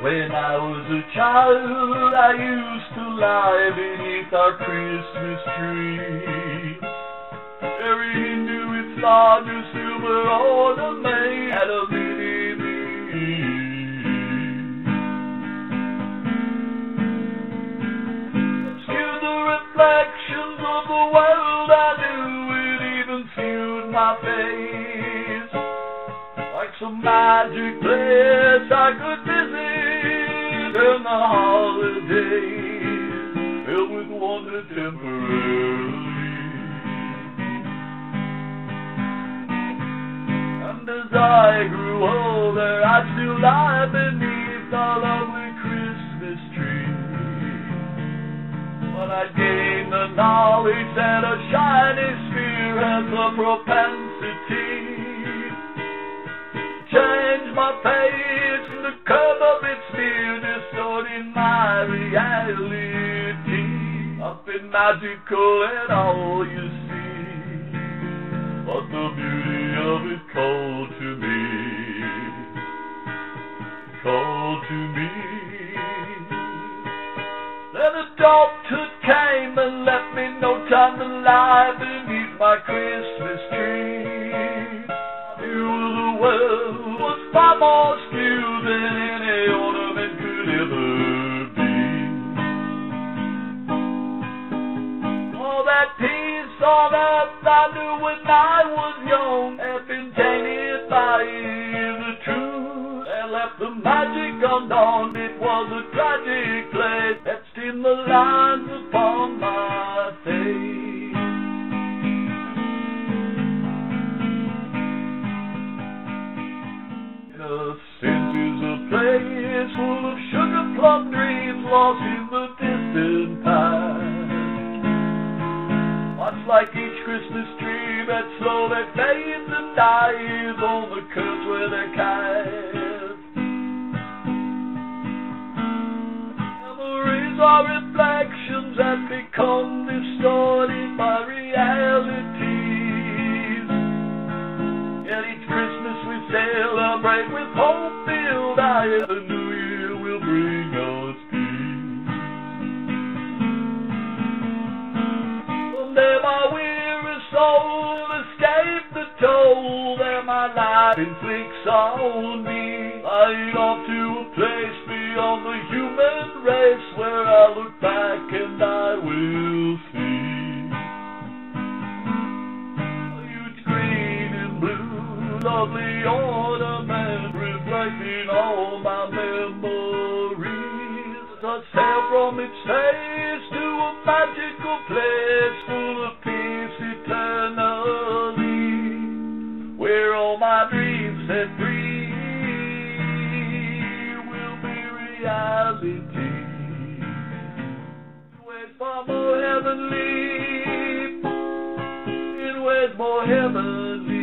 When I was a child, I used to lie beneath our Christmas tree. Every Hindu its larger silver ornament had a mini me. Obscure the reflections of the world I knew, it even sealed my face. Like some magic place I could visit in the holidays, filled with wonder temporarily. And as I grew older, I still lie beneath the lovely Christmas tree. But I gained the knowledge that a shiny sphere has the propensity change my face and the magical at all, you see, but the beauty of it called to me, called to me. Then adulthood came and left me no time to lie beneath my Christmas tree. I knew the world was far more skewed than any ornament undone. It was a tragic place etched in the lines upon my face. Innocence is a place full of sugar plum dreams lost in the distant past. Much like each Christmas tree that slowly fades and dies on the curves where they're cast. Are reflections that become distorted by realities. Yet each Christmas we celebrate with hope-filled eyes. The new year will bring us peace. Someday my weary soul escape the toll that my life inflicts on me. Flying off to a place beyond the human race where I look back and I will see. Huge green and blue, lovely ornament reflecting all my memories. I sail from its face to a magical place full of more heavenly, in ways more heavenly.